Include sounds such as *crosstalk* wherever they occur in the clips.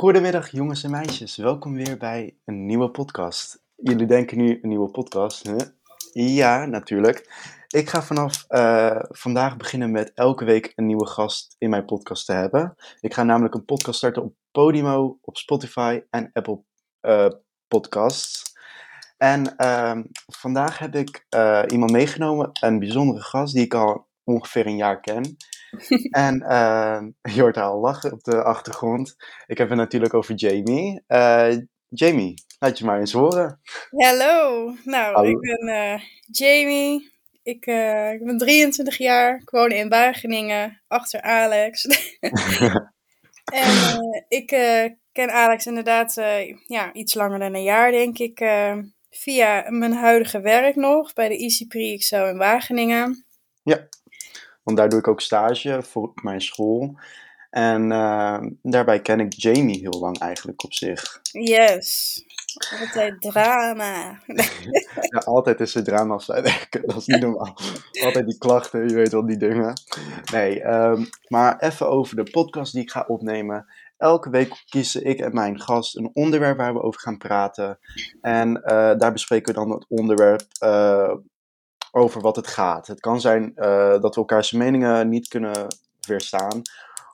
Goedemiddag jongens en meisjes, welkom weer bij een nieuwe podcast. Jullie denken nu een nieuwe podcast, hè? Ja, natuurlijk. Ik ga vanaf uh, vandaag beginnen met elke week een nieuwe gast in mijn podcast te hebben. Ik ga namelijk een podcast starten op Podimo, op Spotify en Apple uh, Podcasts. En uh, vandaag heb ik uh, iemand meegenomen, een bijzondere gast die ik al ongeveer een jaar ken. *laughs* en uh, *laughs* je hoort haar al lachen op de achtergrond. Ik heb het natuurlijk over Jamie. Uh, Jamie, laat je maar eens horen. Hallo, nou, Hallo. ik ben uh, Jamie. Ik, uh, ik ben 23 jaar. Ik woon in Wageningen, achter Alex. *laughs* en ik ken Alex inderdaad ja, iets langer dan een jaar, denk ik. via mijn huidige werk nog bij de Easy Pre Excel in Wageningen. Ja. Want daar doe ik ook stage voor mijn school. En uh, daarbij ken ik Jamie heel lang eigenlijk op zich. Yes. Altijd drama. *laughs* ja, altijd is er drama als Dat is niet normaal. Altijd die klachten, je weet wel die dingen. Nee, um, maar even over de podcast die ik ga opnemen. Elke week kiezen ik en mijn gast een onderwerp waar we over gaan praten. En uh, daar bespreken we dan het onderwerp uh, over wat het gaat. Het kan zijn uh, dat we elkaars meningen niet kunnen weerstaan.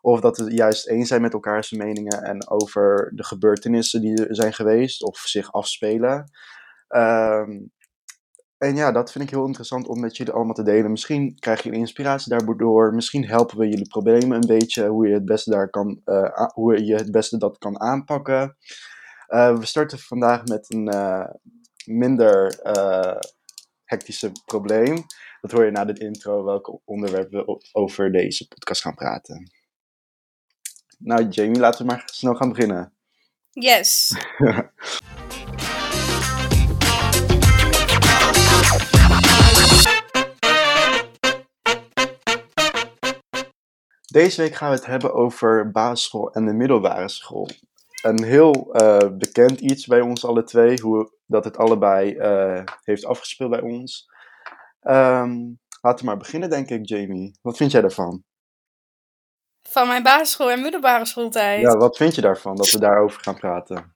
Of dat we juist eens zijn met elkaars meningen en over de gebeurtenissen die er zijn geweest of zich afspelen. Um, en ja, dat vind ik heel interessant om met jullie allemaal te delen. Misschien krijg je inspiratie daardoor. Misschien helpen we jullie problemen een beetje. Hoe je het beste, daar kan, uh, hoe je het beste dat kan aanpakken. Uh, we starten vandaag met een minder hectische probleem. Dat hoor je na de intro welke onderwerpen we over deze podcast gaan praten. Nou, Jamie, laten we maar snel gaan beginnen. Yes. *laughs* Deze week gaan we het hebben over basisschool en de middelbare school. Een heel uh, bekend iets bij ons alle twee, hoe dat het allebei uh, heeft afgespeeld bij ons. Um, laten we maar beginnen, denk ik, Jamie. Wat vind jij daarvan? Van mijn basisschool en middelbare schooltijd. Ja, wat vind je daarvan, dat we daarover gaan praten?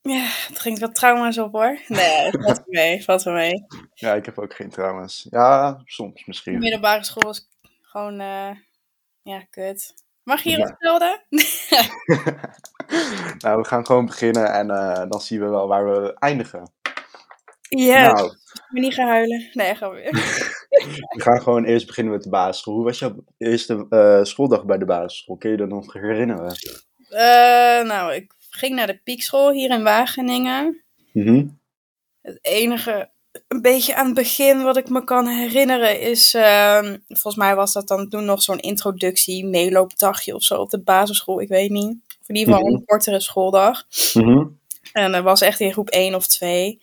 Ja, het ging wat trauma's op hoor. Nee, *laughs* valt mee, valt wel mee. Ja, ik heb ook geen trauma's. Ja, soms misschien. De middelbare school was gewoon, uh, ja, kut. Mag je hierop ja. melden? *laughs* *laughs* *laughs* nou, we gaan gewoon beginnen en uh, dan zien we wel waar we eindigen. Ja, nou. ik ben niet gaan huilen. Nee, gaan we weer. *laughs* we gaan gewoon eerst beginnen met de basisschool. Hoe was jouw eerste uh, schooldag bij de basisschool? Kun je dat nog herinneren? Uh, nou, ik ging naar de piekschool hier in Wageningen. Mm -hmm. Het enige een beetje aan het begin wat ik me kan herinneren is, uh, volgens mij was dat dan toen nog zo'n introductie, meeloopdagje of zo op de basisschool, ik weet niet. In ieder geval een kortere schooldag. Mm -hmm. En dat was echt in groep 1 of 2.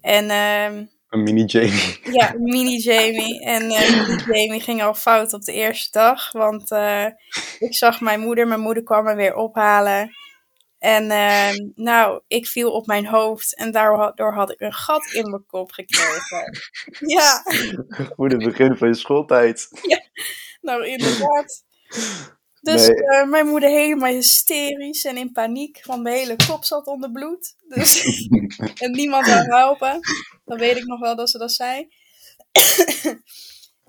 En, uh, een mini Jamie. Ja, een mini Jamie. En uh, mini Jamie ging al fout op de eerste dag, want uh, ik zag mijn moeder, mijn moeder kwam me weer ophalen. En uh, nou, ik viel op mijn hoofd en daardoor had ik een gat in mijn kop gekregen. *laughs* ja. Goede begin van je schooltijd. Ja, nou inderdaad. Dus nee. uh, mijn moeder helemaal hysterisch en in paniek, want mijn hele kop zat onder bloed. Dus, *laughs* en niemand wou helpen. Dan weet ik nog wel dat ze dat zei.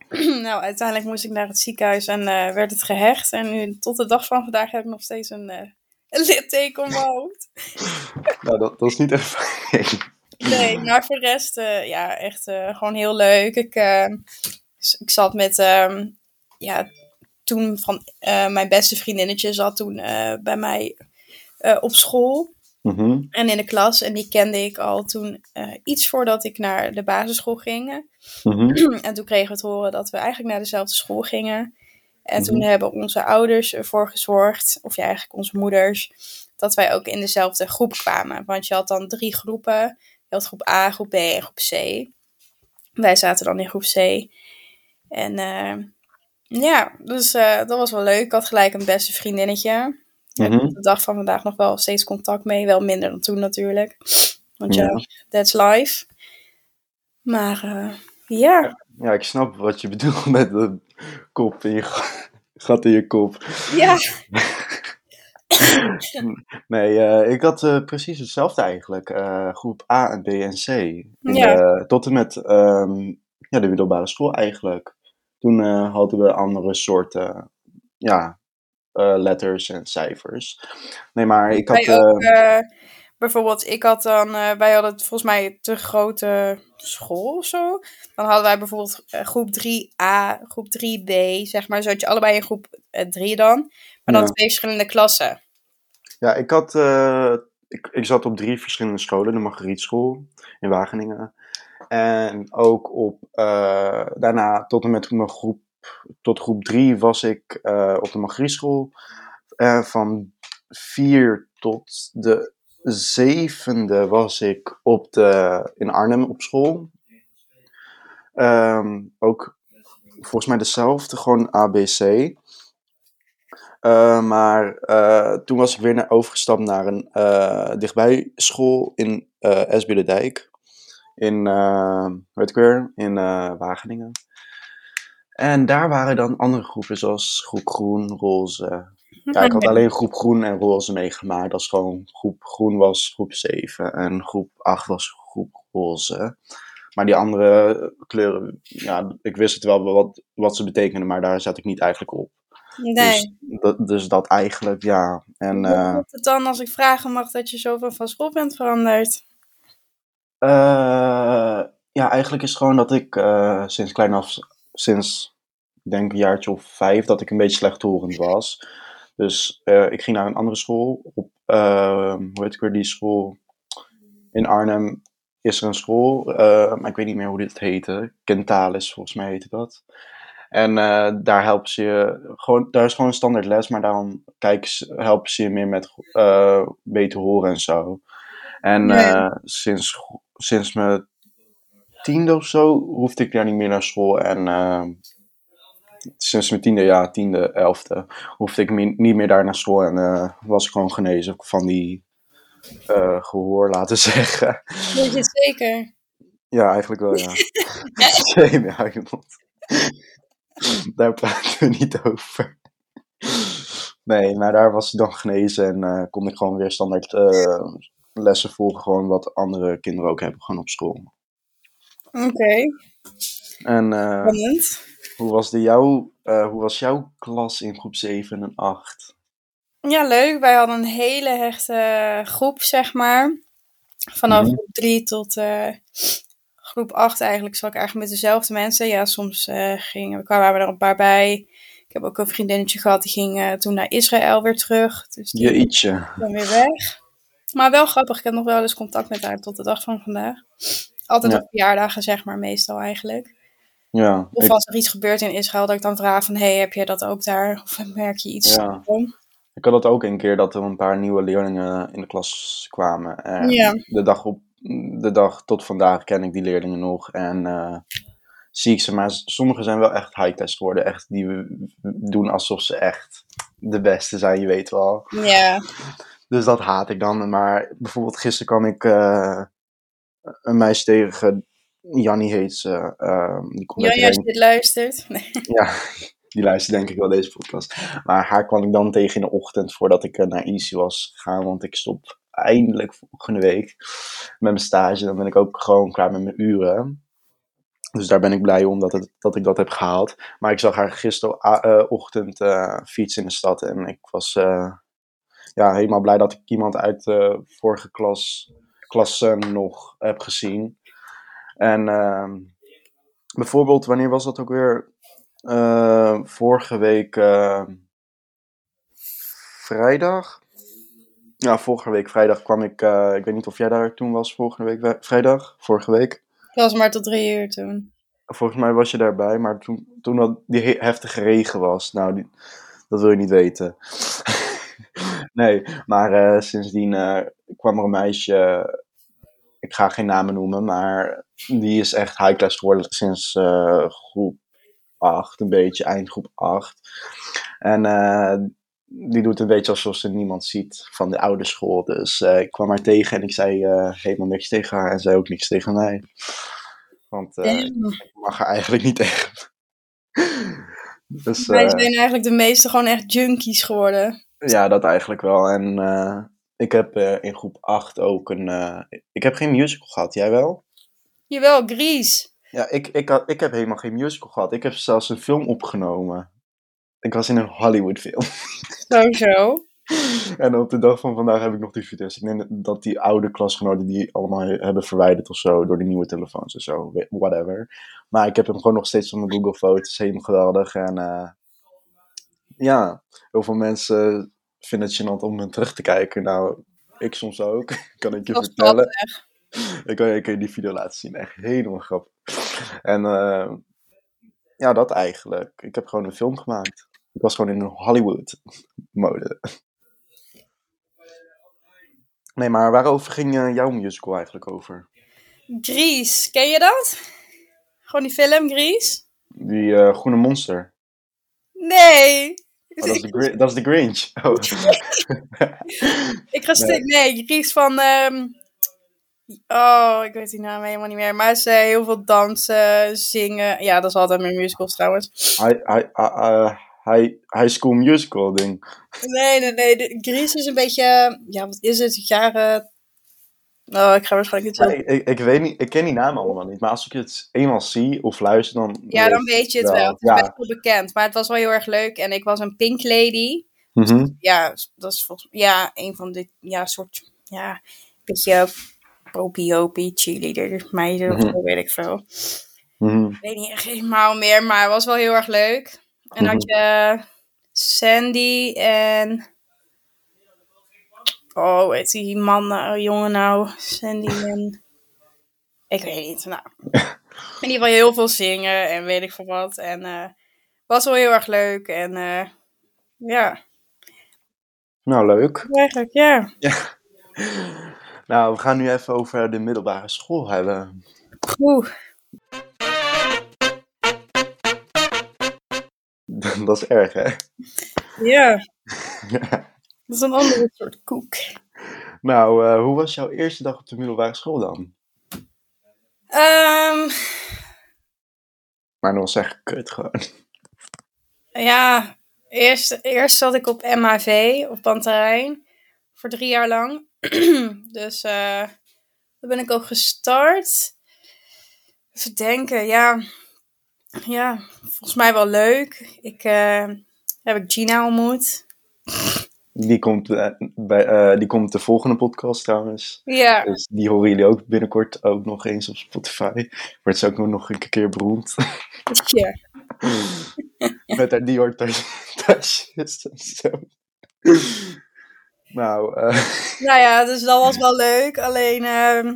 *clears throat* nou, uiteindelijk moest ik naar het ziekenhuis en uh, werd het gehecht. En nu, tot de dag van vandaag heb ik nog steeds een uh, *laughs* een litteken op mijn hoofd. *laughs* nou, dat, dat is niet echt fijn. Nee, maar voor de rest, uh, ja, echt uh, gewoon heel leuk. Ik, uh, ik zat met, uh, ja, toen van mijn beste vriendinnetje zat toen bij mij op school. Mm -hmm. En in de klas. En die kende ik al toen iets voordat ik naar de basisschool ging. Mm -hmm. *clears throat* en toen kregen we te horen dat we eigenlijk naar dezelfde school gingen. En toen hebben onze ouders ervoor gezorgd, of ja, eigenlijk onze moeders, dat wij ook in dezelfde groep kwamen. Want je had dan drie groepen. Je had groep A, groep B en groep C. Wij zaten dan in groep C. En ja, dus uh, dat was wel leuk. Ik had gelijk een beste vriendinnetje. Mm -hmm. Ik heb de dag van vandaag nog wel steeds contact mee. Wel minder dan toen natuurlijk. Want ja, that's life. Maar uh, ja. Ja, ik snap wat je bedoelt *laughs* met de kop in je gat in je kop. Ja. *laughs* nee, eh, ik had eh, precies hetzelfde eigenlijk. eh, groep A en B en C. In Ja. de- tot en met ehm, ja, de middelbare school eigenlijk. Toen eh, hadden we andere soorten ja, eh, letters en cijfers. Nee, maar ik had... Ook, eh, bijvoorbeeld, ik had dan, wij hadden volgens mij te grote school of zo. Dan hadden wij bijvoorbeeld groep 3A, groep 3B, zeg maar. Zo had je allebei in groep 3 dan. Maar dan Ja. twee verschillende klassen. Ja, ik had. ik, ik zat op drie verschillende scholen. De Margrietschool in Wageningen. En ook op. eh, daarna, tot en met mijn groep. Tot groep drie was ik eh, op de Margrietschool. Eh, van vier tot de zevende was ik op de, in Arnhem op school. Ehm, ook volgens mij dezelfde, gewoon ABC. Maar toen was ik weer naar, overgestapt naar een eh, dichtbij school in eh Esby de Dijk. In, eh heet het weer? In eh, Wageningen. En daar waren dan andere groepen, zoals groep groen, roze. Ja, *laughs* ik had alleen groep groen en roze meegemaakt. Dat is gewoon groep groen was groep 7 en groep 8 was groep roze. Maar die andere kleuren, ja, ik wist het wel wat, wat ze betekenden, maar daar zat ik niet eigenlijk op. Nee. Dus, dat, dus dat eigenlijk, ja. En Hoe eh, komt het dan, als ik vragen mag, dat je zoveel van school bent veranderd? Eh, ja, eigenlijk is het gewoon dat ik eh, sinds klein af, sinds ik denk een jaartje of vijf, dat ik een beetje slechthorend was. Dus eh, ik ging naar een andere school. Op, eh, hoe heet ik weer die school? In Arnhem is er een school, maar ik weet niet meer hoe dit heette. Kentalis, volgens mij heette dat. En daar helpen ze je, gewoon, daar is gewoon een standaard les, maar daarom kijken ze, helpen ze je meer met beter horen en zo. En sinds, sinds mijn tiende of zo hoefde ik daar niet meer naar school. En eh, sinds mijn tiende, ja, tiende, elfde, hoefde ik niet meer daar naar school. En eh, was ik gewoon genezen van die eh, gehoor, laten *laughs* zeggen. Weet je het zeker? Ja, eigenlijk wel, ja. Shame, *laughs* ja, *laughs* iemand. Daar praten we niet over. Nee, maar daar was ik dan genezen en eh, kon ik gewoon weer standaard lessen volgen. Gewoon wat andere kinderen ook hebben, gewoon op school. Oké, En eh, hoe, was de jouw, eh, hoe was jouw klas in groep 7 en 8? Ja, leuk. Wij hadden een hele hechte groep, zeg maar. Vanaf Mhm. groep 3 tot eh, groep 8 eigenlijk zat ik eigenlijk met dezelfde mensen. Ja, soms gingen, kwamen er een paar bij. Ik heb ook een vriendinnetje gehad, die ging toen naar Israël weer terug. Dus die Je ietsje. dan weer weg. Maar wel grappig, ik heb nog wel eens contact met haar tot de dag van vandaag. Altijd Ja. op verjaardagen, zeg maar, meestal eigenlijk. Ja, Of ik, als er iets gebeurt in Israël, dat ik dan vraag van... hey, heb jij dat ook daar? Of merk je iets? Ja. van? ik had het ook een keer dat er een paar nieuwe leerlingen in de klas kwamen. En Ja. de, dag op, de dag tot vandaag ken ik die leerlingen nog. En eh, zie ik ze, maar sommigen zijn wel echt high-test geworden. Echt, die we- doen alsof ze echt de beste zijn, je weet wel. Ja, Dus dat haat ik dan. Maar bijvoorbeeld gisteren kwam ik eh, een meisje tegen, Jannie heet ze. ehm, die komt Jan, als je dit luistert. Nee. *laughs* Ja, die luistert denk ik wel deze podcast. Maar haar kwam ik dan tegen in de ochtend voordat ik eh, naar Easy was gegaan. Want ik stop eindelijk volgende week met mijn stage. Dan ben ik ook gewoon klaar met mijn uren. Dus daar ben ik blij om dat, het, dat ik dat heb gehaald. Maar ik zag haar gisterochtend eh fietsen in de stad. En ik was ja, helemaal blij dat ik iemand uit de vorige klas, klasse nog heb gezien. En ehm, bijvoorbeeld, wanneer was dat ook weer? Eh, vorige week eh, vrijdag. Ja, vorige week vrijdag kwam ik. eh, ik weet niet of jij daar toen was, volgende week we- vrijdag. Vorige week. Het was maar tot drie uur toen. Volgens mij was je daarbij, maar toen, toen dat die he- heftige regen was, nou, die, dat wil je niet weten. *laughs* nee, maar eh, sindsdien eh, kwam er een meisje, ik ga geen namen noemen, maar die is echt high class geworden sinds eh, groep 8, een beetje, eindgroep 8. En die doet een beetje alsof ze niemand ziet van de oude school. Dus ik kwam haar tegen en ik zei helemaal niks tegen haar en zij ook niks tegen mij. Want ik mag haar eigenlijk niet tegen. *laughs* dus Wij zijn eigenlijk de meeste gewoon echt junkies geworden. Ja, dat eigenlijk wel. En eh, ik heb eh, in groep 8 ook een... eh, ik heb geen musical gehad, jij wel? Jawel, Grease. Ja, ik, ik, had, ik heb helemaal geen musical gehad. Ik heb zelfs een film opgenomen. Ik was in een Hollywood film. *laughs* Sowieso. En op de dag van vandaag heb ik nog die video's. Ik denk dat die oude klasgenoten die allemaal he- hebben verwijderd of zo. Door de nieuwe telefoons en zo. Whatever. Maar ik heb hem gewoon nog steeds op mijn Google Foto's. Helemaal geweldig. En ja, heel veel mensen vinden het gênant om terug te kijken. Nou, ik soms ook. *laughs* kan ik je Dat vertellen. *laughs* Ik kan je die video laten zien. Echt helemaal grappig. En eh, ja, dat eigenlijk. Ik heb gewoon een film gemaakt. Ik was gewoon in een Hollywood *laughs* mode. Nee, maar waarover ging eh, jouw musical eigenlijk over? Grease, ken je dat? Gewoon die film Grease? Die eh, groene monster. Nee. Oh, dat, is de dat is de Grinch. Oh. *laughs* Ik ga stuk. Nee, Grease van. ehm, Oh, ik weet die naam helemaal niet meer. Maar ze heel veel dansen, zingen. Ja, dat is altijd mijn musicals trouwens. High, high, uh, high, high School Musical ding. Nee, nee, nee. De Grease is een beetje. Ja, wat is het? Jaren. Oh, ik ga waarschijnlijk niet zo. ik, ik, weet niet, ik ken die naam allemaal niet. Maar als ik het eenmaal zie of luister, dan... Ja, dan weet je het wel. Het is Ja. best wel bekend. Maar het was wel heel erg leuk. En ik was een pink lady. Mhm. Ja, dat is volgens ja, een van de. Ja, soort. Ja, beetje. Popie, cheerleader, meiden of Mhm. weet ik veel. Mhm. Ik weet niet echt helemaal meer, maar het was wel heel erg leuk. En dan had je Sandy en. Oh, heet die man, nou, jongen nou? Sandy en. Ik weet niet. Nou. *laughs* In ieder geval heel veel zingen en weet ik veel wat. En eh was wel heel erg leuk. En eh, ja, Nou, leuk. eigenlijk ja. Nou, we gaan nu even over de middelbare school hebben. Oeh. *laughs* Dat is erg, hè? Ja, *laughs* dat is een andere soort koek. Nou, eh, hoe was jouw eerste dag op de middelbare school dan? Ehm, Maar dat was echt kut gewoon. Ja, eerst, eerst zat ik op MAV, op Panterrein, voor drie jaar lang. *clears throat* dus eh daar ben ik ook gestart. Even denken, ja. Ja, volgens mij wel leuk. Ik eh, heb ik Gina ontmoet. Die komt, eh, bij, eh, die komt de volgende podcast trouwens. Ja, Dus die horen jullie ook binnenkort ook nog eens op Spotify. Wordt ze ook nog een keer beroemd. ja. *laughs* Met haar Dior tas- tasjes en zo. Nou, eh, Nou ja, dus dat was wel leuk. Alleen, ehm,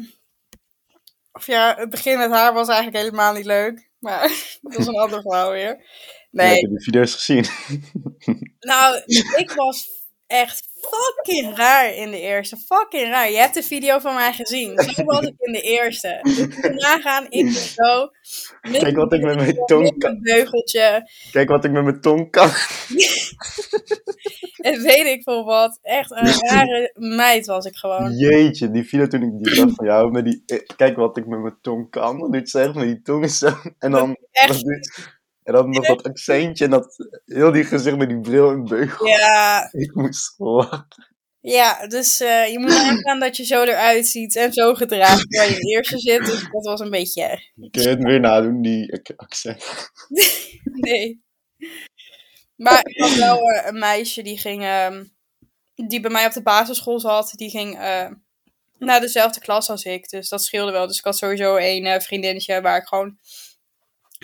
of ja, het begin met haar was eigenlijk helemaal niet leuk. Maar *laughs* dat is een ander verhaal weer. ik Nee, heb die video's gezien. Nou, ik was echt fucking raar in de eerste. Fucking raar. Je hebt de video van mij gezien. Zo was ik in de eerste. Dus nagaan, ik ben zo. Kijk wat ik met mijn tong kan. beugeltje. Kijk wat ik met mijn tong kan. *laughs* En weet ik veel wat. Echt een rare meid was ik gewoon. Jeetje, die video toen ik die zag van jou. Met die, eh, kijk wat ik met mijn tong kan. Dan doet ze echt met die tong zo. En dan, Echt. En dan nog dat accentje. En dat, heel die gezicht met die bril en beugel. Ja, *laughs* Ik moest lachen. ja dus eh, je moet nagaan *laughs* dat je zo eruit ziet en zo gedragen waar je eerste zit. Dus dat was een beetje erg. Kun je het weer nadoen, die ac- accent? *laughs* Nee. Maar ik had wel eh, een meisje die ging, ehm, die bij mij op de basisschool zat, die ging eh, naar dezelfde klas als ik. Dus dat scheelde wel. Dus ik had sowieso een vriendinnetje waar ik gewoon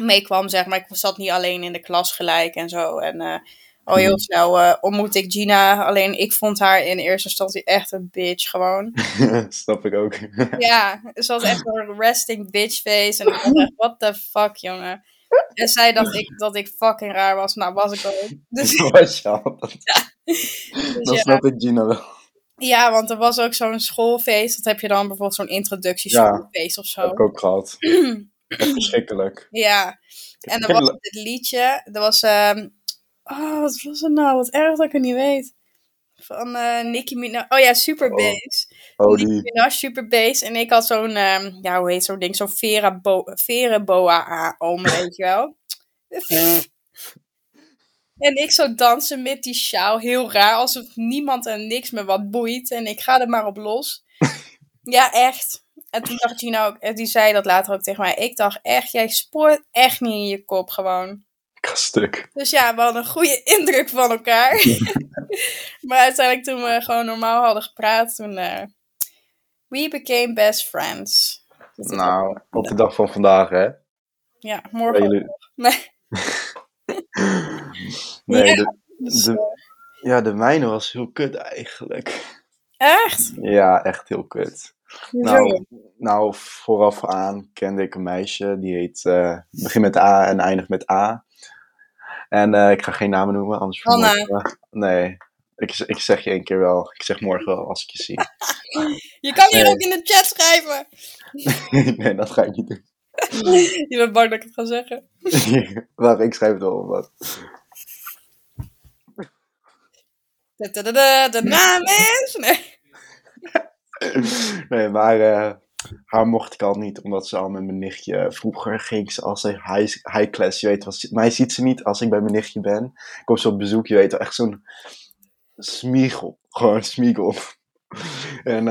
mee kwam, zeg maar. Ik zat niet alleen in de klas gelijk en zo. En eh, al heel snel eh ontmoette ik Gina. Alleen ik vond haar in eerste instantie echt een bitch gewoon. *laughs* Snap ik ook. *laughs* Ja, ze had echt een resting bitch face. En ik dacht echt, what the fuck, jongen. En zij dacht ik, dat ik fucking raar was. Nou, was ik ook. *laughs* Dus, Was je al? Dat, dus dan ja. snap ik Gina wel. ja, want er was ook zo'n schoolfeest. Dat heb je dan bijvoorbeeld zo'n introductieschoolfeest of zo. heb ik ook gehad. *clears throat* Echt verschrikkelijk. Ja, en er was dit liedje. Er was, ehm oh, wat was het nou? Wat erg dat ik het niet weet. Van eh Nicki Minaj. Oh ja, Super Oh. Bass. Oh, Nicki die. Minaj, Super Bass. En ik had zo'n, ehm, ja, hoe heet zo'n ding? Zo'n Vera, Bo Vera Boa om, weet je wel. *laughs* En ik zo dansen met die sjaal, heel raar, alsof niemand en niks me wat boeit. En ik ga er maar op los. *laughs* ja, echt. En toen dacht Gina ook, en die zei dat later ook tegen mij. Ik dacht echt, jij spoort echt niet in je kop gewoon. Ik ga stuk. Dus ja, we hadden een goede *laughs* indruk van elkaar. *laughs* maar uiteindelijk toen we gewoon normaal hadden gepraat, toen... eh, we became best friends. Dat Nou, op de dag van vandaag, hè? Ja, morgen. jullie-. *laughs* Nee, Nee, Ja. de, dus, de, eh, ja, de mijne was heel kut eigenlijk. echt? Ja, echt heel kut. Nou, nou, vooraf aan kende ik een meisje, die heet, eh begint met A en eindigt met A. En eh, ik ga geen namen noemen, anders Anna. me. Nee, ik, ik zeg je één keer wel. Ik zeg morgen wel als ik je zie. *laughs* Je kan hier Nee. ook in de chat schrijven. *laughs* nee, dat ga ik niet doen. *laughs* Je bent bang dat ik het ga zeggen. Wacht, ik schrijf het wel wat. De naam is... Nee. *laughs* Nee, maar eh, haar mocht ik al niet, omdat ze al met mijn nichtje... Vroeger ging ze als ze high, high class, je weet wel. Mij ziet ze niet als ik bij mijn nichtje ben. Kom ze op bezoek, je weet wel. Echt zo'n smiegel. Gewoon smiegel. *laughs* en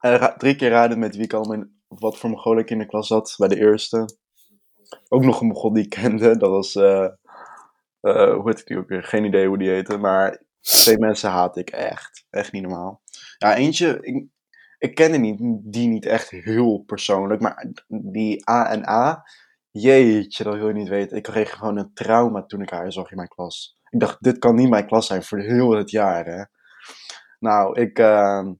eh, drie keer raden met wie ik al mijn... Wat voor Mongool ik in de klas zat, bij de eerste. Ook nog een Mongool die ik kende. Dat was... eh, eh, hoe heet die ook weer? Geen idee hoe die heette. Maar twee mensen haat ik echt. Echt niet normaal. Ja, eentje, ik, ik kende niet, die niet echt heel persoonlijk, maar die A en A, jeetje, dat wil je niet weten. Ik kreeg gewoon een trauma toen ik haar zag in mijn klas. Ik dacht, dit kan niet mijn klas zijn voor heel het jaar, hè. Nou, ik, ehm,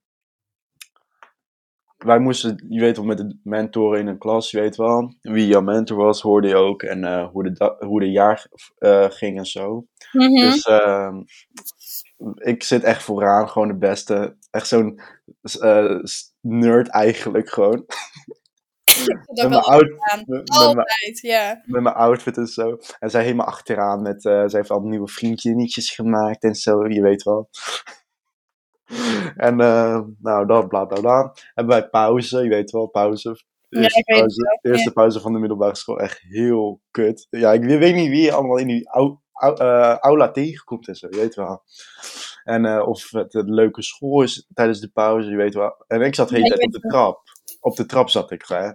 wij moesten, je weet wel, met de mentoren in een klas, je weet wel, wie jouw mentor was, hoorde je ook, en eh, hoe, de hoe de jaar eh, ging en zo. Mhm. Dus ehm, ik zit echt vooraan, gewoon de beste. Echt zo'n eh, nerd eigenlijk gewoon. *laughs* Dat Met mijn, wel out, gedaan. met, Altijd, ja. met mijn outfit en zo. En zij helemaal achteraan met, eh zij heeft al nieuwe vriendjes gemaakt en zo, je weet wel. En eh, nou, dat bla bla bla. Hebben wij pauze, je weet wel, pauze. Ja, Eerste, het pauze, eerste pauze van de middelbare school, echt heel kut. Ja, ik weet niet wie je allemaal in die au, au- eh, aula tegenkomt en zo, je weet wel. En eh, of het een leuke school is tijdens de pauze, je weet wel. En ik zat de hele tijd op de trap. Op de trap zat ik, hè.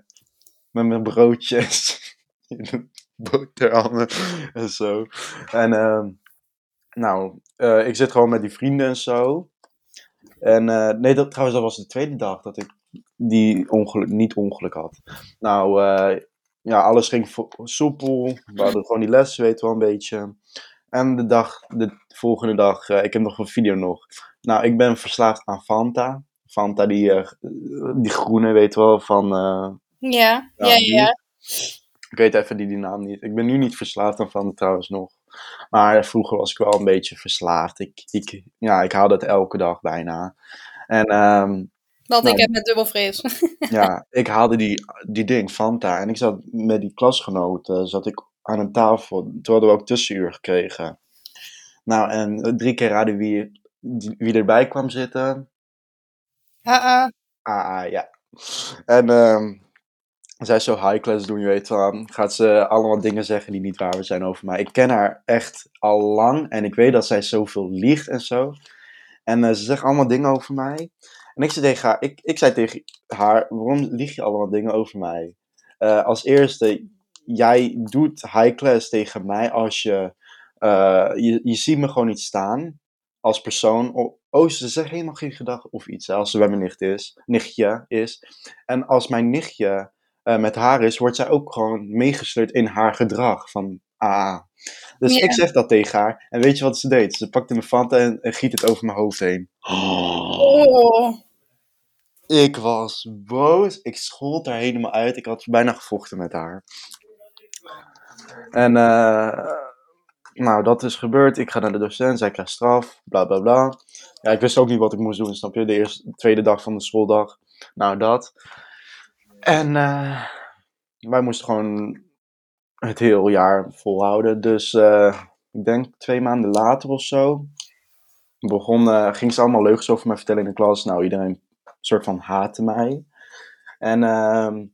Met mijn broodjes. *laughs* boterhammen en zo. En ehm, nou, eh, ik zit gewoon met die vrienden en zo. En eh, nee, dat, trouwens, dat was de tweede dag dat ik die ongeluk, niet ongeluk had. Nou, ja, alles ging soepel. We hadden gewoon die les, weet wel, een beetje. En de dag, de volgende dag, eh, ik heb nog een video nog. Nou, ik ben verslaafd aan Fanta. Fanta, die, eh, die groene, weet wel, van... eh, Ja, ja, ja. Ik weet even die, die naam niet. Ik ben nu niet verslaafd aan Fanta trouwens nog. Maar vroeger was ik wel een beetje verslaafd. Ik, ik, ja, ik haalde het elke dag bijna. En ehm, Want Nou, ik heb met dubbelfris. ja, *laughs* ik haalde die, die ding, Fanta. En ik zat met die klasgenoten, zat ik aan een tafel. Toen hadden we ook tussenuur gekregen. Nou, en drie keer raden wie, wie erbij kwam zitten. Ah, ah. Ja. En ehm, zij is zo high class doen, je weet wel. Gaat ze allemaal dingen zeggen die niet waar zijn over mij. Ik ken haar echt al lang en ik weet dat zij zoveel liegt en zo. En eh, ze zegt allemaal dingen over mij. En ik zei tegen haar, ik, ik zei tegen haar, waarom lieg je allemaal dingen over mij? Eh, als eerste, jij doet high class tegen mij als je, eh, je, je ziet me gewoon niet staan als persoon. Oh, ze zegt helemaal geen gedag of iets, hè, als ze bij mijn nicht is, nichtje is. En als mijn nichtje eh, met haar is, wordt zij ook gewoon meegesleurd in haar gedrag van ah. Dus ik zeg dat tegen haar. En weet je wat ze deed? Ze pakte mijn Fanta en, en giet het over mijn hoofd heen. Oh. Ik was boos. Ik schold haar helemaal uit. Ik had bijna gevochten met haar. En eh, nou, dat is gebeurd. Ik ga naar de docent. Zij krijgt straf. Bla bla bla. Ja, ik wist ook niet wat ik moest doen, snap je? De eerste, de tweede dag van de schooldag. Nou, dat. En eh, wij moesten gewoon het heel jaar volhouden. Dus eh, ik denk twee maanden later of zo. Begon, ging ze allemaal leugens over mij vertellen in de klas. Nou, iedereen soort van haatte mij. En ehm,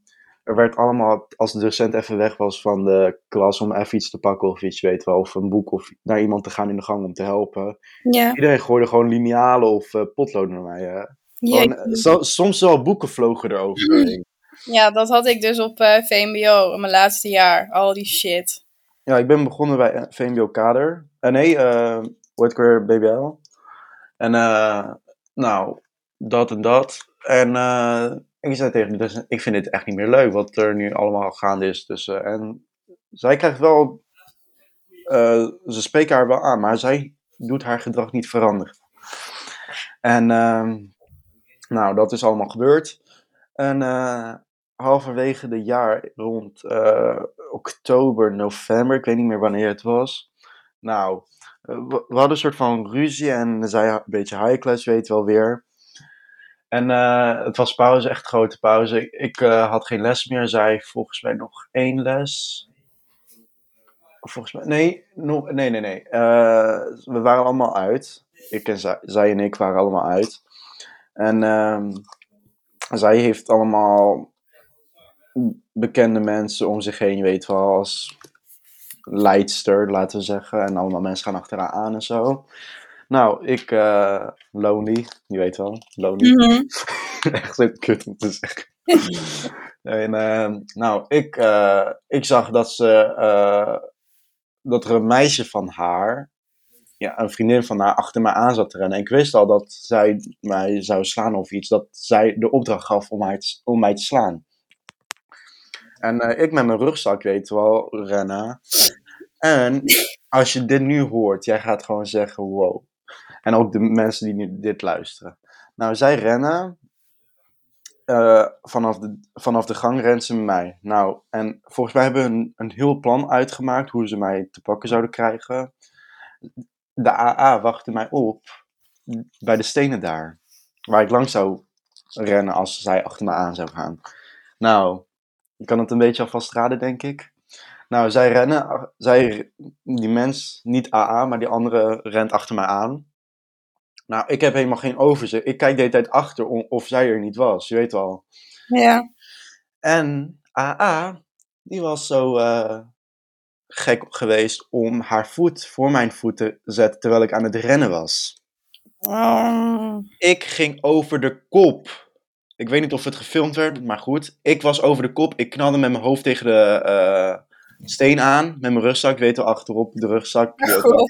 er werd allemaal, als de docent even weg was van de klas om even iets te pakken of iets, weet wel, of een boek of naar iemand te gaan in de gang om te helpen. Ja. Iedereen gooide gewoon linealen of uh, potloden naar mij. Hè. Gewoon, Jeetje. zo, soms wel boeken vlogen erover. Ja, dat had ik dus op eh, VMBO in mijn laatste jaar. Al die shit. Ja, ik ben begonnen bij eh, VMBO Kader. Eh, nee, eh heet ik weer, BBL. En eh, nou, dat en dat. En eh, ik zei tegen de docent, ik vind dit echt niet meer leuk wat er nu allemaal gaande is tussen. En zij krijgt wel, eh, ze spreken haar wel aan, maar zij doet haar gedrag niet veranderen. En ehm, nou, dat is allemaal gebeurd. En eh, halverwege de jaar, rond eh, oktober, november, ik weet niet meer wanneer het was. Nou, eh, we, hadden een soort van ruzie en zij een beetje high class, weet wel weer. En eh, het was pauze, echt grote pauze. Ik, eh, had geen les meer, zij volgens mij nog één les. Volgens mij, nee, nee, nee, nee. Eh, we waren allemaal uit. Ik zij, en ik waren allemaal uit. En ehm, zij heeft allemaal bekende mensen om zich heen, weet wel, als leidster, laten we zeggen. En allemaal mensen gaan achter haar aan en zo. Nou, ik, lonely, je weet wel, lonely. Mhm. *laughs* Echt zo kut om te zeggen. *laughs* en, ehm, nou, ik, eh, ik zag dat ze, eh, dat er een meisje van haar, ja, een vriendin van haar, achter mij aan zat te rennen. En ik wist al dat zij mij zou slaan of iets, dat zij de opdracht gaf om mij te, om mij te slaan. En eh, ik met mijn rugzak, weet wel, rennen. En als je dit nu hoort, jij gaat gewoon zeggen, wow. En ook de mensen die nu dit luisteren. Nou, zij rennen. eh, vanaf, de, vanaf de gang rent ze mij. Nou, en volgens mij hebben we een, een heel plan uitgemaakt hoe ze mij te pakken zouden krijgen. De AA wachtte mij op bij de stenen daar. Waar ik langs zou rennen als zij achter me aan zou gaan. Nou, je kan het een beetje alvast raden, denk ik. Nou, zij rennen, zij, die mens, niet AA, maar die andere rent achter mij aan. Nou, ik heb helemaal geen overzicht. Ik kijk de hele tijd achter om- of zij er niet was, je weet wel. Ja. En AA, die was zo eh, gek geweest om haar voet voor mijn voet te zetten terwijl ik aan het rennen was. Oh. Ik ging over de kop. Ik weet niet of het gefilmd werd, maar goed. Ik was over de kop. Ik knalde met mijn hoofd tegen de eh, steen aan. Met mijn rugzak, weet wel, achterop de rugzak. wel.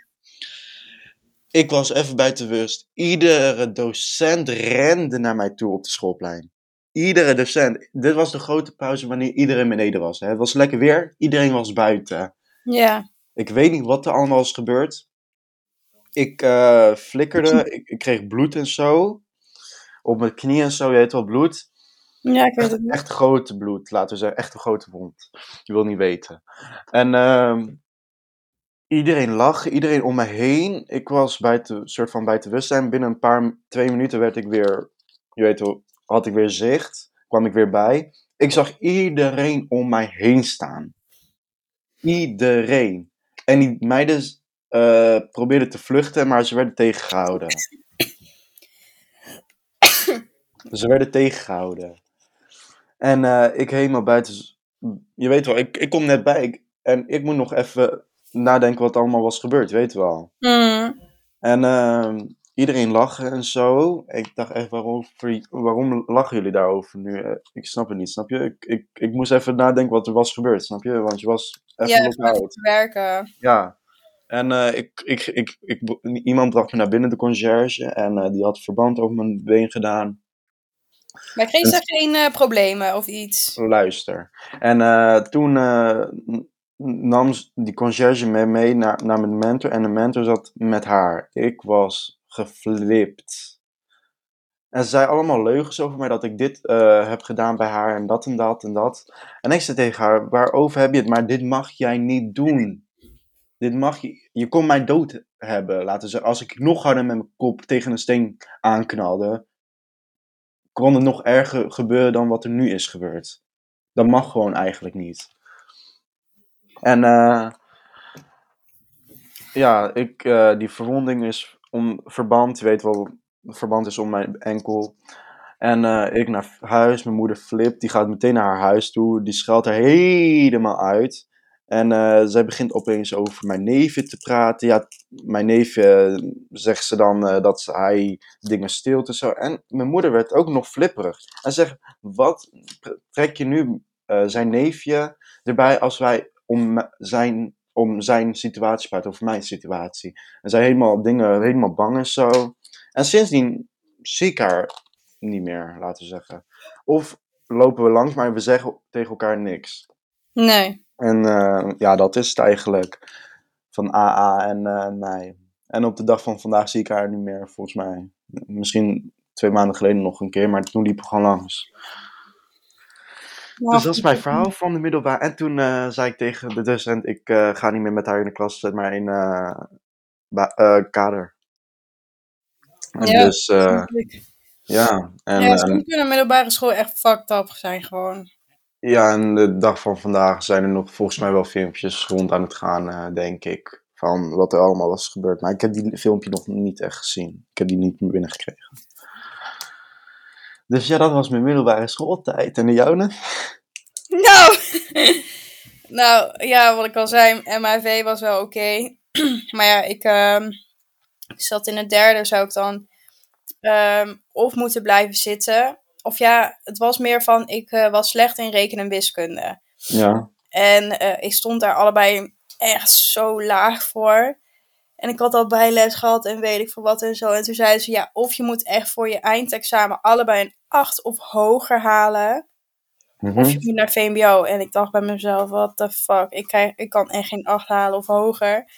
Ik was even buiten rust. Iedere docent rende naar mij toe op de schoolplein. Iedere docent. Dit was de grote pauze wanneer iedereen beneden was. Hè. Het was lekker weer. Iedereen was buiten. Ja. Ik weet niet wat er allemaal is gebeurd. Ik eh, flikkerde. *clears throat* Ik, ik kreeg bloed en zo. Op mijn knie en zo. Je weet wel, bloed. Ja, ik weet het niet. Echt grote bloed, laten we zeggen. Echt een grote wond. Je wil niet weten. En ehm, iedereen lag, iedereen om me heen. Ik was buiten, soort van buiten bewustzijn. Binnen een paar, twee minuten werd ik weer, je weet wel, had ik weer zicht. Kwam ik weer bij. Ik zag iedereen om mij heen staan. Iedereen. En die meiden eh, probeerden te vluchten, maar ze werden tegengehouden. ze werden tegengehouden. En eh, ik helemaal buiten. Je weet wel, ik, ik kom net bij. Ik- en ik moet nog even nadenken wat allemaal was gebeurd, je weet wel. Mm. En ehm, iedereen lachen en zo. Ik dacht echt, waarom, waarom lachen jullie daarover nu? Eh, Ik snap het niet, snap je? Ik, ik, ik moest even nadenken wat er was gebeurd, snap je? Want je was even Ja, te werken. Ja. En eh, ik, ik, ik, ik, iemand bracht me naar binnen, de conciërge. En eh, die had verband over mijn been gedaan. Maar kreeg ze geen eh, problemen of iets? Luister. En toen nam die conciërge me mee naar, naar mijn mentor. En de mentor zat met haar. Ik was geflipt. En ze zei allemaal leugens over mij dat ik dit eh, heb gedaan bij haar en dat en dat en dat. En ik zei tegen haar, waarover heb je het? Maar dit mag jij niet doen. Dit mag je, je kon mij dood hebben, laten zeggen. Als ik nog harder met mijn kop tegen een steen aanknalde, kon het nog erger gebeuren dan wat er nu is gebeurd. Dat mag gewoon eigenlijk niet. En eh, ja, ik, eh, die verwonding is om verband, je weet wel, verband is om mijn enkel. En eh, ik naar huis, mijn moeder flipt, die gaat meteen naar haar huis toe, die scheldt er helemaal uit. En zij begint opeens over mijn neefje te praten. Ja, mijn neefje, zegt ze dan dat hij dingen steelt en zo. En mijn moeder werd ook nog flipperig. En zegt, wat trek je nu zijn neefje erbij als wij om zijn, om zijn situatie praten, over mijn situatie. En zij helemaal dingen, helemaal bang en zo. En sindsdien zie ik haar niet meer, laten we zeggen. Of lopen we langs, maar we zeggen tegen elkaar niks. Nee. En eh, ja, dat is het eigenlijk van AA en eh, mij. En op de dag van vandaag zie ik haar niet meer, volgens mij. Misschien twee maanden geleden nog een keer, maar toen liep ik gewoon langs. Dus dat is mijn verhaal van de middelbare. En toen eh, zei ik tegen de docent, ik eh, ga niet meer met haar in de klas, zet maar in eh, kader. En Ja, dus, ja. En, ja, soms kunnen middelbare school echt fucked up zijn gewoon. ja, en de dag van vandaag zijn er nog volgens mij wel filmpjes rond aan het gaan, denk ik. Van wat er allemaal was gebeurd. Maar ik heb die filmpje nog niet echt gezien. Ik heb die niet meer binnengekregen. Dus ja, dat was mijn middelbare schooltijd. En de jouwe? Nou, *laughs* nou ja, wat ik al zei, MAV was wel oké. *clears throat* maar ja, ik ehm, zat in het derde, zou ik dan ehm, of moeten blijven zitten. Of ja, het was meer van, ik eh, was slecht in rekenen en wiskunde. Ja. En eh, ik stond daar allebei echt zo laag voor. En ik had al bijles gehad en weet ik veel wat en zo. En toen zeiden ze, ja, of je moet echt voor je eindexamen allebei een 8 of hoger halen. Mhm. Of je moet naar VMBO. En ik dacht bij mezelf, what the fuck. Ik, krijg, ik kan echt geen 8 halen of hoger.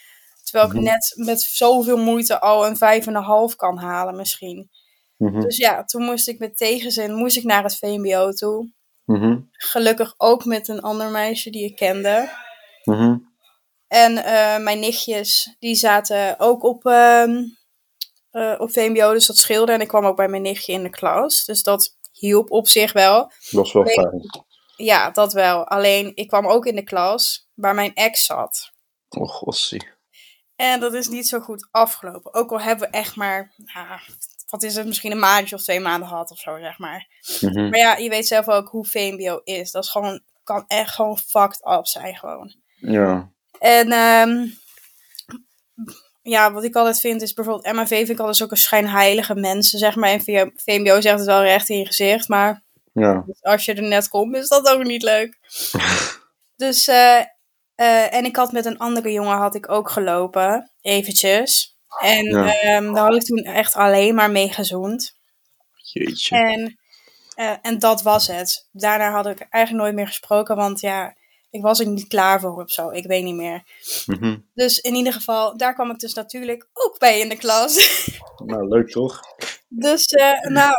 Terwijl ik Mhm. net met zoveel moeite al een 5,5 kan halen misschien. Mhm. Dus ja, toen moest ik met tegenzin moest ik naar het VMBO toe. Gelukkig ook met een ander meisje die ik kende. En eh, mijn nichtjes, die zaten ook op, eh, op VMBO, dus dat scheelde. En ik kwam ook bij mijn nichtje in de klas. Dus dat hielp op zich wel. Dat is wel fijn. Ja, dat wel. Alleen, ik kwam ook in de klas waar mijn ex zat. Oh, gossie. En dat is niet zo goed afgelopen. Ook al hebben we echt maar, nou, wat is het, misschien een maandje of twee maanden gehad of zo, zeg maar. Mhm. Maar ja, je weet zelf ook hoe VMBO is. Dat is gewoon, kan echt gewoon fucked up zijn gewoon. Ja. En ehm, ja, wat ik altijd vind is bijvoorbeeld MAV vind ik altijd zulke schijnheilige mensen, zeg maar. En V- VMBO zegt het wel recht in je gezicht, maar Ja. als je er net komt, is dat ook niet leuk. *laughs* dus, eh, eh, en ik had met een andere jongen had ik ook gelopen, eventjes. En Ja. ehm, daar had ik toen echt alleen maar mee gezoend. Jeetje. En, eh, en dat was het. Daarna had ik eigenlijk nooit meer gesproken, want ja, ik was er niet klaar voor of zo. Ik weet niet meer. Mhm. Dus in ieder geval, daar kwam ik dus natuurlijk ook bij in de klas. *laughs* Nou, leuk toch? dus, eh, nou,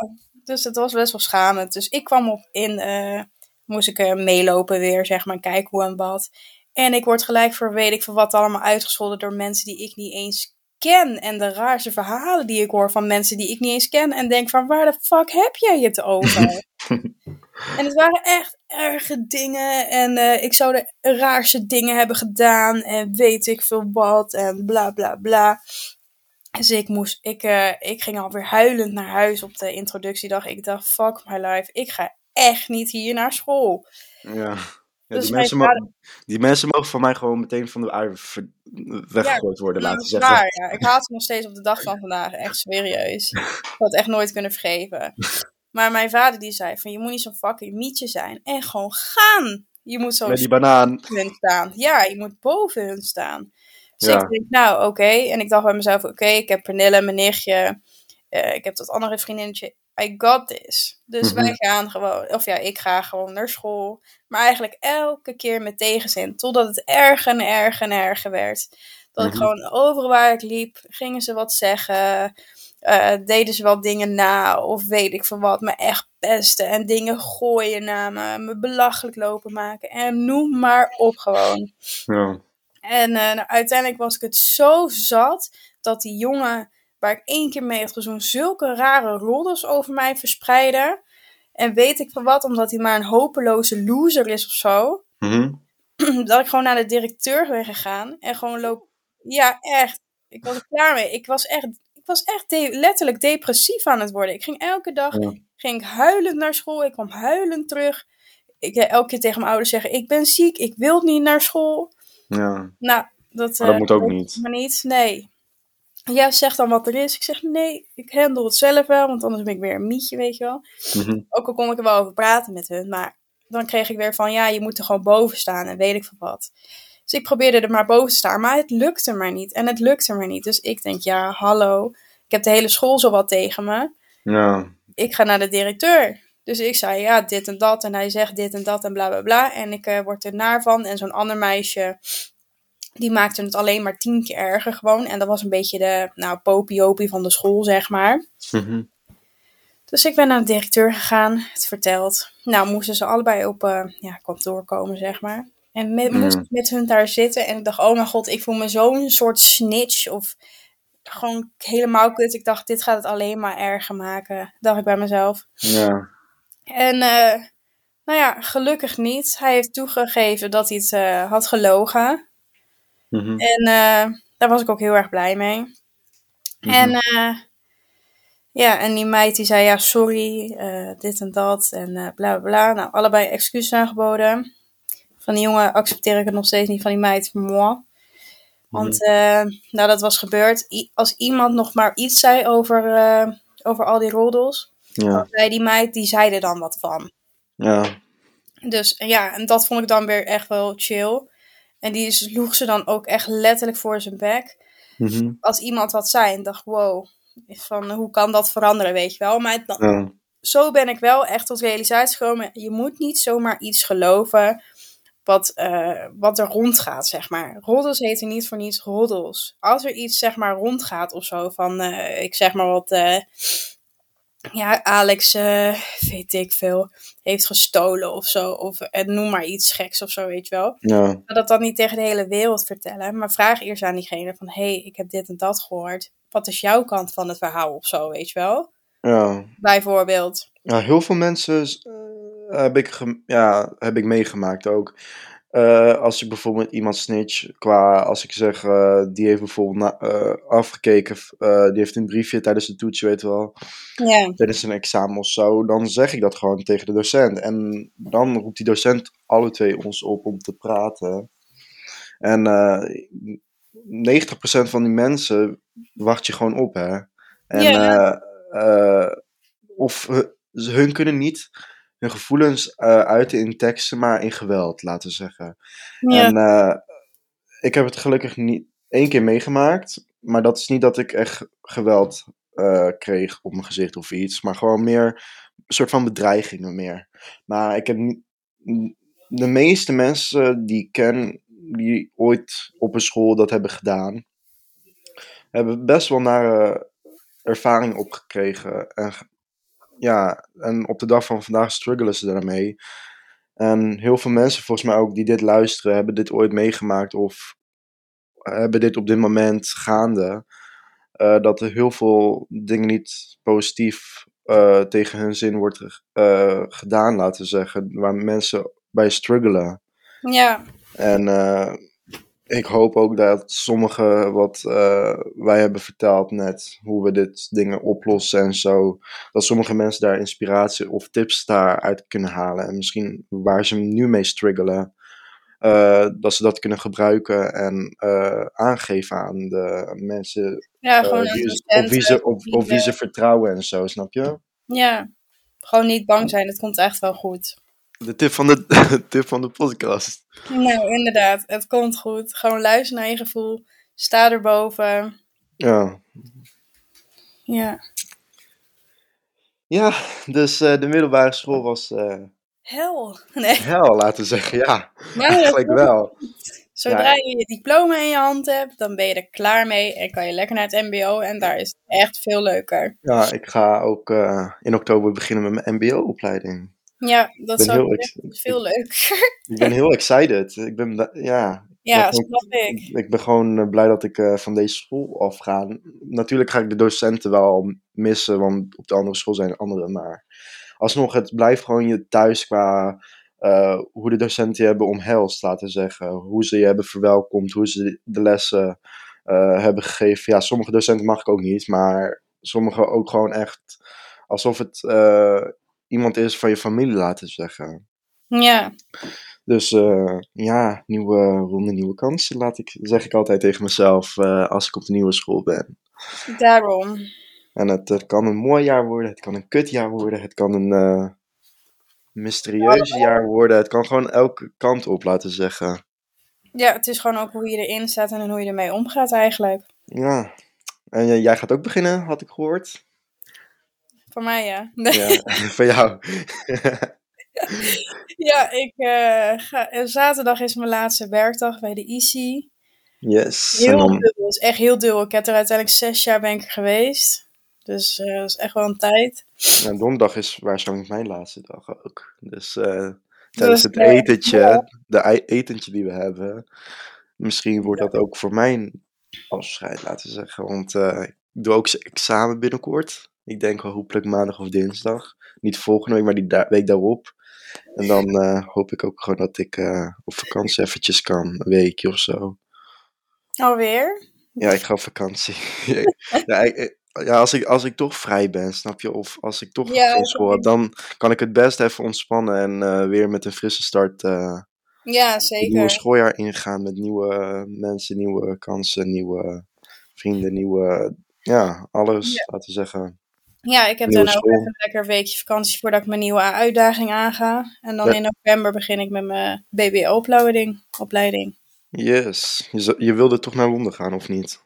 dus het was best wel schamend. Dus ik kwam op in, eh, moest ik eh, meelopen weer, zeg maar, kijken hoe en wat. En ik word gelijk voor weet ik veel wat allemaal uitgescholden door mensen die ik niet eens ken. En de raarste verhalen die ik hoor van mensen die ik niet eens ken. En denk van, waar de fuck heb jij het over? *laughs* en het waren echt erge dingen. En eh, ik zou de raarste dingen hebben gedaan. En weet ik veel wat. En bla bla bla. Dus ik moest, ik, eh, ik ging alweer huilend naar huis op de introductiedag. Ik dacht, fuck my life. Ik ga echt niet hier naar school. Ja. Ja, Dus die, mensen mogen, die mensen mogen van mij gewoon meteen van de aarde weggegooid worden, laten zeggen. waar, ja. Ik haat ze nog steeds op de dag van vandaag. Echt serieus. Ik had het echt nooit kunnen vergeven. *laughs* Maar mijn vader die zei van, je moet niet zo'n fucking mietje zijn. En gewoon gaan. Je moet zo Met die banaan. hun staan. Ja, je moet boven hun staan. Dus Ja. ik denk, nou, oké. En ik dacht bij mezelf, oké, ik heb Pernille, mijn nichtje. eh, ik heb dat andere vriendinnetje. I got this. Dus Mhm. wij gaan gewoon, of ja, ik ga gewoon naar school. Maar eigenlijk elke keer met tegenzin. Totdat het erger en erger en erger werd. Dat ik Mhm. gewoon overal waar ik liep, gingen ze wat zeggen. Eh, deden ze wel dingen na, of weet ik veel wat, me echt pesten en dingen gooien naar me, me belachelijk lopen maken en noem maar op gewoon. Ja. En eh, nou, uiteindelijk was ik het zo zat dat die jongen waar ik één keer mee had gezoend zulke rare roddels over mij verspreidde. En weet ik veel wat, omdat hij maar een hopeloze loser is of zo. Mhm. *clears throat* dat ik gewoon naar de directeur ben gegaan en gewoon loop. Ja, echt. Ik was er klaar mee. Ik was echt. Was echt de- letterlijk depressief aan het worden. Ik ging elke dag Ja. ging ik huilend naar school. Ik kwam huilend terug. Ik eh, elke keer tegen mijn ouders zeggen: Ik ben ziek, ik wil niet naar school. Ja. Nou, dat, Maar dat eh, moet ook niet. Maar niet, nee. Ja, zeg dan wat er is. Ik zeg: Nee, ik handle het zelf wel, want anders ben ik weer een mietje, weet je wel. Mhm. Ook al kon ik er wel over praten met hun, maar dan kreeg ik weer van: Ja, je moet er gewoon boven staan en weet ik veel wat. Dus ik probeerde er maar boven te staan, maar het lukte maar niet. En het lukte maar niet. Dus ik denk: Ja, hallo. Ik heb de hele school zo wat tegen me Ja. ik ga naar de directeur. Dus ik zei ja, dit en dat. En hij zegt dit en dat en bla bla bla. En ik eh, word er naar van. En zo'n ander meisje, die maakte het alleen maar tien keer erger gewoon. En dat was een beetje de, nou, popiopie van de school, zeg maar. Mhm. Dus ik ben naar de directeur gegaan, het verteld. Nou, moesten ze allebei op eh, ja, kantoor komen, zeg maar. En met, Mm. moest ik met hun daar zitten. En ik dacht, oh mijn god, ik voel me zo'n soort snitch. Of gewoon helemaal kut. Ik dacht, dit gaat het alleen maar erger maken. Dacht ik bij mezelf. Ja. En eh, nou ja, gelukkig niet. Hij heeft toegegeven dat hij het eh, had gelogen. Mhm. En eh, daar was ik ook heel erg blij mee. Mhm. En ja, en die meid die zei ja, sorry, dit en dat en bla bla bla. Nou, allebei excuses aangeboden. Van die jongen accepteer ik het nog steeds niet, van die meid, moi. Want eh, nou, dat was gebeurd. I- als iemand nog maar iets zei over, eh, over al die roddels, Ja. zei die meid, die zei er dan wat van. Ja. Dus ja, en dat vond ik dan weer echt wel chill. En die sloeg ze dan ook echt letterlijk voor zijn bek. Mhm. Als iemand wat zei en dacht, wow, van hoe kan dat veranderen, weet je wel. Maar Ja. zo ben ik wel echt tot realisatie gekomen. Je moet niet zomaar iets geloven wat, eh, wat er rondgaat, zeg maar. Roddels heten niet voor niets roddels. Als er iets, zeg maar, rondgaat of zo, van, eh, ik zeg maar wat, eh, ja, Alex, weet ik veel, heeft gestolen of zo, of noem maar iets geks of zo, weet je wel. Ja. Dat dan niet tegen de hele wereld vertellen, maar vraag eerst aan diegene van, hé, hey, ik heb dit en dat gehoord. Wat is jouw kant van het verhaal of zo, weet je wel? Ja. Bijvoorbeeld. Ja, heel veel mensen heb, ik ja, heb ik meegemaakt ook. Eh, als ik bijvoorbeeld iemand snitch, qua als ik zeg, eh, die heeft bijvoorbeeld na- eh, afgekeken, die heeft een briefje tijdens de toets, je weet wel, Ja, tijdens een examen of zo, dan zeg ik dat gewoon tegen de docent. En dan roept die docent alle twee ons op om te praten. En eh 90% van die mensen wacht je gewoon op, hè. En, of hun kunnen niet hun gevoelens eh, uiten in teksten, maar in geweld, laten we zeggen. ja, En eh, ik heb het gelukkig niet één keer meegemaakt, maar dat is niet dat ik echt geweld eh, kreeg op mijn gezicht of iets, maar gewoon meer een soort van bedreigingen meer. Maar ik heb niet, de meeste mensen die ik ken, die ooit op een school dat hebben gedaan, hebben best wel nare ervaring opgekregen. En ja, en op de dag van vandaag struggelen ze daarmee. En heel veel mensen, volgens mij ook, die dit luisteren, hebben dit ooit meegemaakt of hebben dit op dit moment gaande. eh, dat er heel veel dingen niet positief eh, tegen hun zin wordt eh, gedaan, laten we zeggen. Waar mensen bij struggelen. ja, En eh, ik hoop ook dat sommige wat eh, wij hebben verteld net, hoe we dit dingen oplossen en zo, dat sommige mensen daar inspiratie of tips daaruit kunnen halen. En misschien waar ze nu mee struggelen, eh, dat ze dat kunnen gebruiken en eh, aangeven aan de mensen ja, gewoon wie- op, wie ze, op, wie op wie de- ze vertrouwen en zo, snap je? Ja, gewoon niet bang zijn, het komt echt wel goed. De tip van de, *laughs* tip van de podcast. Nou, inderdaad, het komt goed. Gewoon luisteren naar je gevoel, sta erboven. Ja. Ja. Ja, dus eh, de middelbare school was eh Hel. Nee, hel, laten we zeggen. Ja, eigenlijk wel. zodra je je diploma in je hand hebt, dan ben je er klaar mee en kan je lekker naar het mbo en daar is het echt veel leuker. Ja, ik ga ook eh, in oktober beginnen met mijn mbo-opleiding. Ja, dat zou ex- veel leuker. *laughs* Ik ben heel excited. Ik ben, ja, Ja, snap ik. ik ben gewoon eh, blij dat ik eh, van deze school afga. Natuurlijk ga ik de docenten wel missen, want op de andere school zijn er anderen. Maar alsnog, het blijft gewoon je thuis qua eh, hoe de docenten je hebben omhelst, laten we zeggen. Hoe ze je hebben verwelkomd, hoe ze de lessen hebben gegeven. Ja, sommige docenten mag ik ook niet, maar sommige ook gewoon echt alsof het iemand is van je familie laten zeggen. Ja, Dus eh, ja, nieuwe ronde, nieuwe kansen, laat ik, zeg ik altijd tegen mezelf eh, als ik op de nieuwe school ben. daarom. En het, het kan een mooi jaar worden, het kan een kutjaar worden, het kan een eh, mysterieus jaar worden. Het kan gewoon elke kant op, laten zeggen. Ja, het is gewoon ook hoe je erin staat en hoe je ermee omgaat eigenlijk. Ja. En jij gaat ook beginnen, had ik gehoord. Voor mij ja. Ja, *laughs* van jou. *laughs* Ja, ik, eh, ga, eh, zaterdag is mijn laatste werkdag bij de IC. yes. En Heel dan, dubbel, is echt heel dubbel. Ik heb er uiteindelijk zes jaar ben ik er geweest. Dus eh, dat is echt wel een tijd. en donderdag is waarschijnlijk mijn laatste dag ook. Dus eh, tijdens Dus, het etentje, ja. de etentje die we hebben, misschien wordt dat ook voor mijn afscheid, laten we zeggen. Want eh, ik doe ook examen binnenkort. Ik denk wel hopelijk maandag of dinsdag. Niet volgende week, maar die da- week daarop. En dan eh, hoop ik ook gewoon dat ik eh, op vakantie eventjes kan, een weekje of zo. Alweer? Ja, ik ga op vakantie. *laughs* ja, ik- ja, als, ik, als ik toch vrij ben, snap je? Of als ik toch Ja, geen school heb, dan kan ik het best even ontspannen en eh, weer met een frisse start eh Ja, het nieuwe zeker. schooljaar ingaan. Met nieuwe eh, mensen, nieuwe kansen, nieuwe vrienden, nieuwe, ja, alles, Ja. laten we zeggen. Ja, ik heb dan ook school. even een lekker weekje vakantie voordat ik mijn nieuwe uitdaging aanga. En dan Ja. in november begin ik met mijn BBO-opleiding. Opleiding. Yes. Je, wilde toch naar Londen gaan, of niet?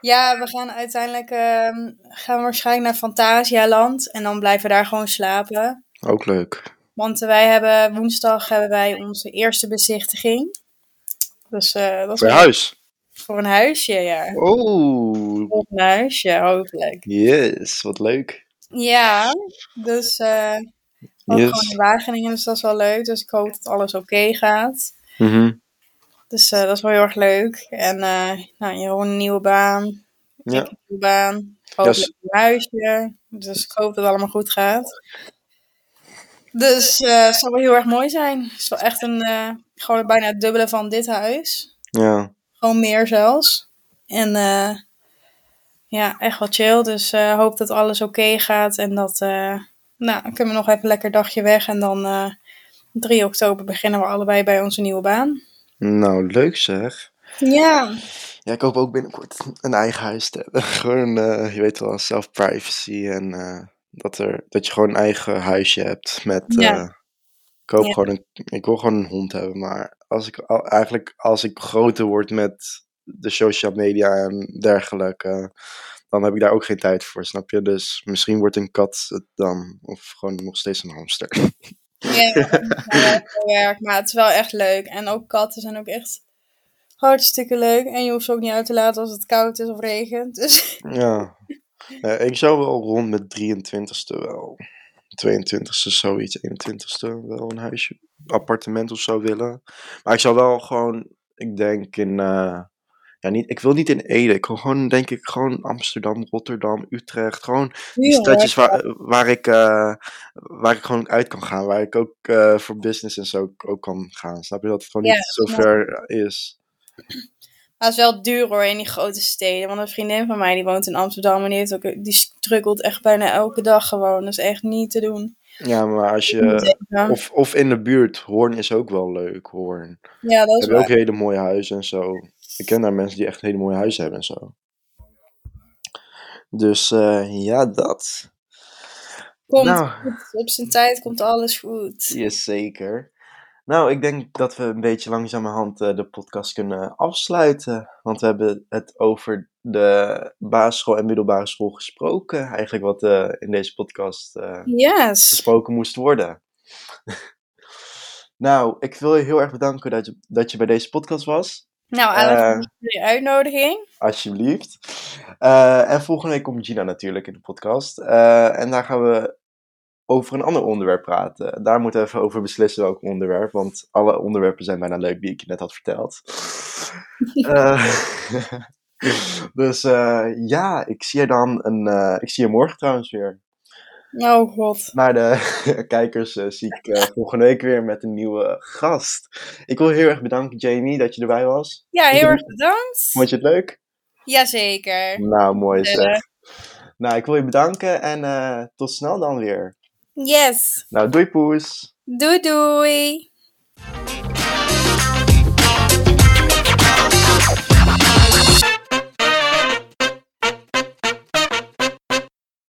Ja, we gaan uiteindelijk ehm, gaan we waarschijnlijk naar Fantasialand. En dan blijven we daar gewoon slapen. Ook leuk. Want wij hebben woensdag hebben wij onze eerste bezichtiging. Dus dat is wel huis? Voor een huisje, ja. Oh, Voor een huisje, hopelijk. yes. Wat leuk. Ja, dus eh ook Yes. gewoon in Wageningen, dus dat is wel leuk. Dus ik hoop dat alles oké gaat. Mhm. Dus eh, dat is wel heel erg leuk. En eh nou, je hoort een nieuwe baan. Ja. Ik een nieuwe baan. Hopelijk een huisje. Dus ik hoop dat het allemaal goed gaat. Dus eh het zal wel heel erg mooi zijn. Het is wel echt een, gewoon bijna het dubbele van dit huis. Ja. Gewoon meer zelfs. En eh, ja, echt wel chill. Dus eh hoop dat alles oké gaat. En dat, eh, nou, kunnen we nog even een lekker dagje weg. En dan eh 3 oktober beginnen we allebei bij onze nieuwe baan. Nou, leuk zeg. Ja, Ja, ik hoop ook binnenkort een eigen huis te hebben. *laughs* Gewoon, je weet wel, self-privacy en dat, er, dat je gewoon een eigen huisje hebt met... Ja. Ik hoop Ja. gewoon een, ik wil gewoon een hond hebben, maar als ik, eigenlijk als ik groter word met de social media en dergelijke, dan heb ik daar ook geen tijd voor, snap je? Dus misschien wordt een kat het dan, of gewoon nog steeds een hamster. ja, *laughs* werk. Maar het is wel echt leuk. En ook katten zijn ook echt hartstikke leuk. En je hoeft ze ook niet uit te laten als het koud is of regent. Dus Ja. Ja, ik zou wel rond met 23ste wel. 22ste zoiets, 21ste wel een huisje, appartement of zo willen. Maar ik zou wel gewoon, ik denk in, eh, ja niet, ik wil niet in Ede. Ik wil gewoon, denk ik, gewoon Amsterdam, Rotterdam, Utrecht. Gewoon die stadjes waar, waar, ik, eh, waar ik gewoon uit kan gaan. Waar ik ook eh, voor business en zo ook, ook kan gaan. Snap je dat het gewoon Ja, niet zo ver is? Maar het is wel duur hoor in die grote steden. Want een vriendin van mij die woont in Amsterdam. En die, heeft ook, die struggelt echt bijna elke dag gewoon. Dat is echt niet te doen. Ja, maar als je... Of, of in de buurt. Hoorn is ook wel leuk, Hoorn. ja dat is hebben ook hele mooie huizen en zo. Ik ken daar mensen die echt hele mooie huizen hebben en zo. Dus eh, ja, dat. Komt Nou. goed. Op zijn tijd komt alles goed. Yes, zeker. Nou, ik denk dat we een beetje langzamerhand eh, de podcast kunnen afsluiten. Want we hebben het over de basisschool en middelbare school gesproken. Eigenlijk wat eh, in deze podcast eh, Yes. gesproken moest worden. *laughs* nou, ik wil je heel erg bedanken dat je, dat je bij deze podcast was. Nou, Alex, voor je uitnodiging. Alsjeblieft. En volgende week komt Gina natuurlijk in de podcast. En daar gaan we over een ander onderwerp praten. Daar moeten we even over beslissen welk onderwerp. Want alle onderwerpen zijn bijna leuk die ik je net had verteld. *laughs* Eh, *laughs* dus eh, ja, ik zie je dan een, eh, ik zie je morgen trouwens weer. Oh god. Maar de *laughs* kijkers zie ik volgende week weer met een nieuwe gast. Ik wil heel erg bedanken, Jamie, dat je erbij was. Ja, heel erg bedankt. Vond je het leuk? Jazeker. Nou, mooi zeg. Nou, ik wil je bedanken en uh, tot snel dan weer. Yes. Nou, doei poes. Doei doei.